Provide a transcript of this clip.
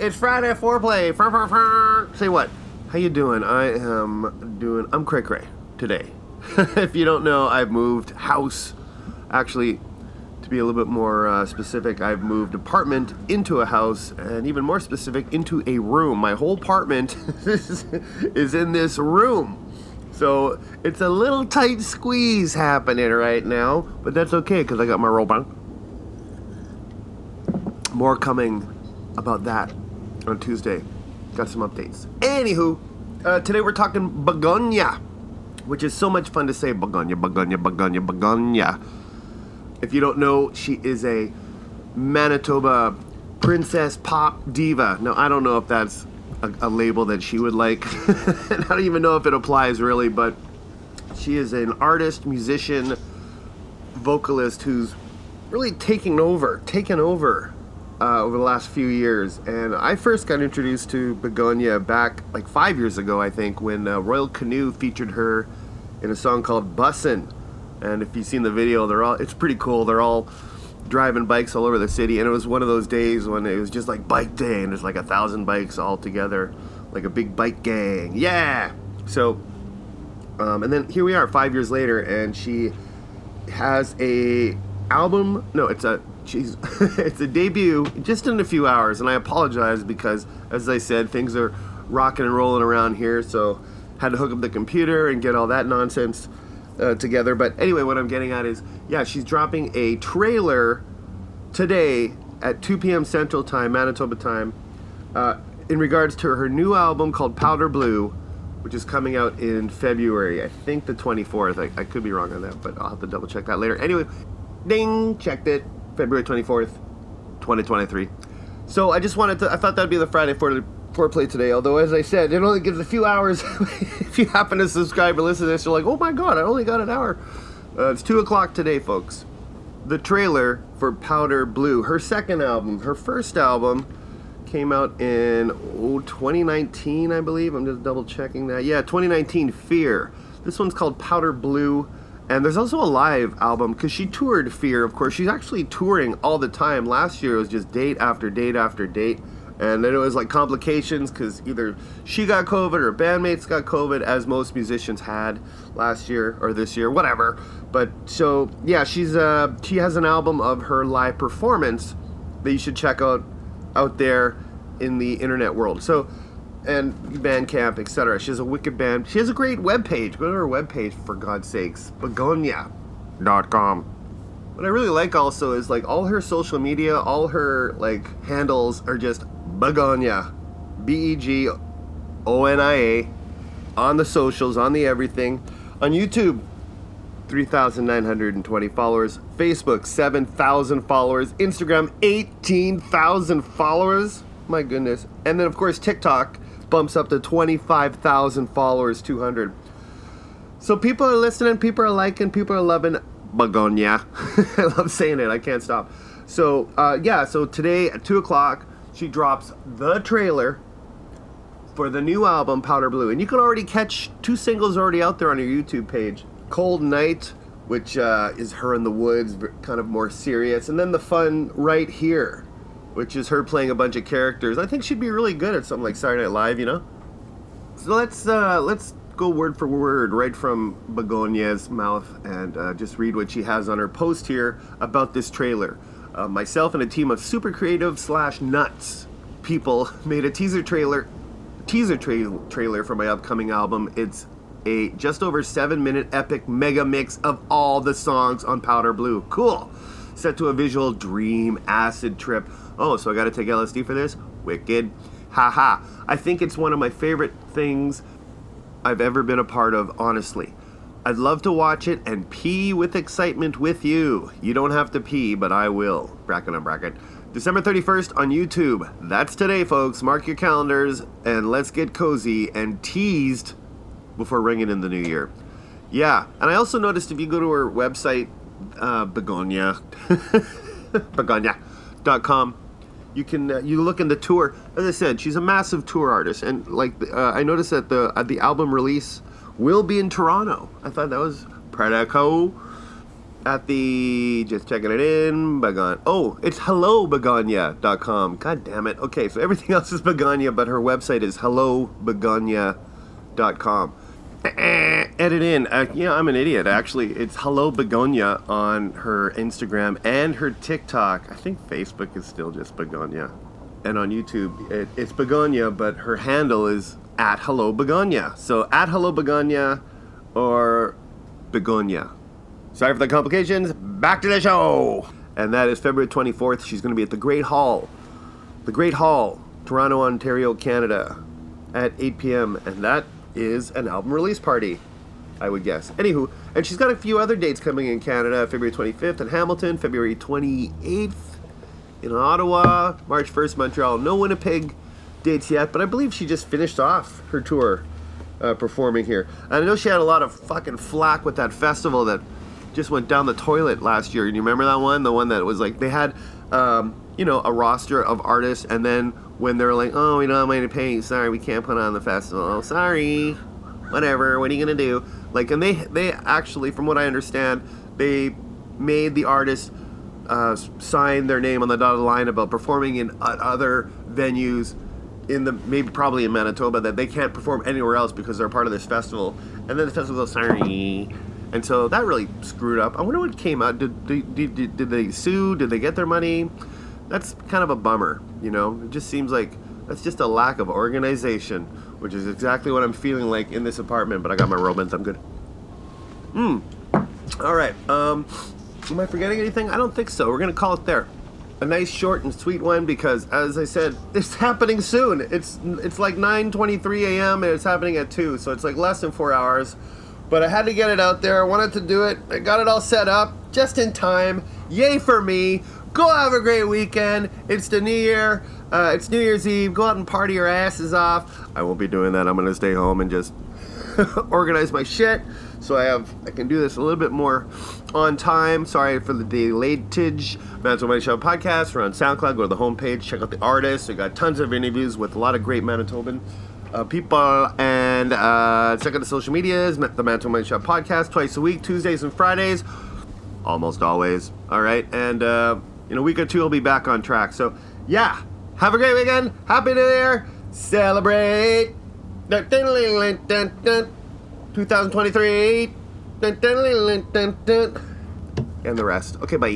It's Friday foreplay. Say what? How you doing? I am doing. I'm cray cray today. if you don't know, I've moved house. Actually, to be a little bit more uh, specific, I've moved apartment into a house, and even more specific, into a room. My whole apartment is in this room. So it's a little tight squeeze happening right now, but that's okay because I got my robe on. More coming about that on Tuesday. Got some updates. Anywho, uh, today we're talking begonia, which is so much fun to say begonia, begonia, begonia, begonia. If you don't know, she is a Manitoba princess pop diva. Now, I don't know if that's a, a label that she would like. I don't even know if it applies really, but she is an artist, musician, vocalist who's really taking over, taking over uh, over the last few years. And I first got introduced to Begonia back like five years ago, I think, when uh, Royal Canoe featured her in a song called Bussin'. And if you've seen the video, they're all it's pretty cool. They're all driving bikes all over the city, and it was one of those days when it was just like bike day, and there's like a thousand bikes all together, like a big bike gang. Yeah. So, um, and then here we are, five years later, and she has a album. No, it's a she's it's a debut just in a few hours, and I apologize because, as I said, things are rocking and rolling around here, so had to hook up the computer and get all that nonsense uh, together. But anyway, what I'm getting at is, yeah, she's dropping a trailer today at 2 p.m. Central Time, Manitoba time, uh, in regards to her new album called Powder Blue, which is coming out in February. I think the 24th. I, I could be wrong on that, but I'll have to double check that later. Anyway, ding, checked it. February 24th, 2023. So I just wanted to, I thought that'd be the Friday for foreplay today. Although, as I said, it only gives a few hours. if you happen to subscribe or listen to this, you're like, oh my god, I only got an hour. Uh, it's 2 o'clock today, folks. The trailer for Powder Blue, her second album, her first album came out in oh, 2019, I believe. I'm just double checking that. Yeah, 2019 Fear. This one's called Powder Blue. And there's also a live album because she toured Fear, of course. She's actually touring all the time. Last year it was just date after date after date. And then it was like complications because either she got COVID or bandmates got COVID, as most musicians had last year or this year, whatever. But so yeah, she's uh she has an album of her live performance that you should check out out there in the internet world. So and Bandcamp, etc. She has a wicked band. She has a great webpage. Go to her webpage for God's sakes. Begonia.com. What I really like also is like all her social media, all her like handles are just Begonia. B E G O N I A on the socials, on the everything. On YouTube, 3,920 followers. Facebook, 7,000 followers. Instagram, 18,000 followers. My goodness. And then, of course, TikTok bumps up to 25,000 followers, 200. So people are listening, people are liking, people are loving Begonia. I love saying it, I can't stop. So, uh, yeah, so today at 2 o'clock, she drops the trailer for the new album, Powder Blue. And you can already catch two singles already out there on your YouTube page Cold Night, which uh, is her in the woods, kind of more serious. And then the fun Right Here, which is her playing a bunch of characters. I think she'd be really good at something like Saturday Night Live, you know. So let's uh, let's go word for word right from Begonia's mouth and uh, just read what she has on her post here about this trailer. Uh, myself and a team of super creative slash nuts people made a teaser trailer teaser tra- trailer for my upcoming album. It's a just over seven minute epic mega mix of all the songs on Powder Blue. Cool. Set to a visual dream acid trip Oh, so I got to take LSD for this? Wicked. Haha. I think it's one of my favorite things I've ever been a part of, honestly. I'd love to watch it and pee with excitement with you. You don't have to pee, but I will. Bracket on bracket. December 31st on YouTube. That's today, folks. Mark your calendars and let's get cozy and teased before ringing in the new year. Yeah, and I also noticed if you go to her website, uh, Begonia, begonia.com, you can uh, you look in the tour. As I said, she's a massive tour artist, and like uh, I noticed that the uh, the album release will be in Toronto. I thought that was pretty cool. at the just checking it in begon oh it's hello hellobegonia.com god damn it. Okay so everything else is begonia but her website is hello hellobegonia.com edit in uh, yeah i'm an idiot actually it's hello begonia on her instagram and her tiktok i think facebook is still just begonia and on youtube it, it's begonia but her handle is at hello begonia so at hello begonia or begonia Sorry for the complications. Back to the show. And that is February 24th. She's going to be at the Great Hall. The Great Hall, Toronto, Ontario, Canada, at 8 p.m. And that is an album release party, I would guess. Anywho, and she's got a few other dates coming in Canada February 25th in Hamilton, February 28th in Ottawa, March 1st, Montreal. No Winnipeg dates yet, but I believe she just finished off her tour uh, performing here. And I know she had a lot of fucking flack with that festival that just went down the toilet last year. Do you remember that one? The one that was like they had, um, you know, a roster of artists, and then when they're like, "Oh, we don't have money to pay. Sorry, we can't put on the festival. Oh, sorry, whatever. What are you gonna do?" Like, and they they actually, from what I understand, they made the artist uh, sign their name on the dotted line about performing in other venues in the maybe probably in Manitoba that they can't perform anywhere else because they're part of this festival. And then the festival goes, sorry, and so that really screwed up. I wonder what came out. Did, did, did, did they sue? Did they get their money? That's kind of a bummer, you know? It just seems like that's just a lack of organization, which is exactly what I'm feeling like in this apartment, but I got my Romans. I'm good. Hmm. All right. Um, am I forgetting anything? I don't think so. We're going to call it there. A nice short and sweet one because, as I said, it's happening soon. It's it's like 9:23 a.m. and it's happening at two, so it's like less than four hours. But I had to get it out there. I wanted to do it. I got it all set up just in time. Yay for me. Go have a great weekend. It's the new year. Uh, it's New Year's Eve. Go out and party your asses off. I won't be doing that. I'm to stay home and just organize my shit so I have I can do this a little bit more on time. Sorry for the delatage. Manitoba Money Shot podcast. We're on SoundCloud. Go to the homepage. Check out the artists. We got tons of interviews with a lot of great Manitoban uh, people and uh, check out the social medias the Manitoba Money Shot podcast twice a week tuesdays and fridays almost always all right and uh, in a week or two i'll be back on track. So yeah have a great weekend. Happy new year. Celebrate. 2023 and the rest. Okay bye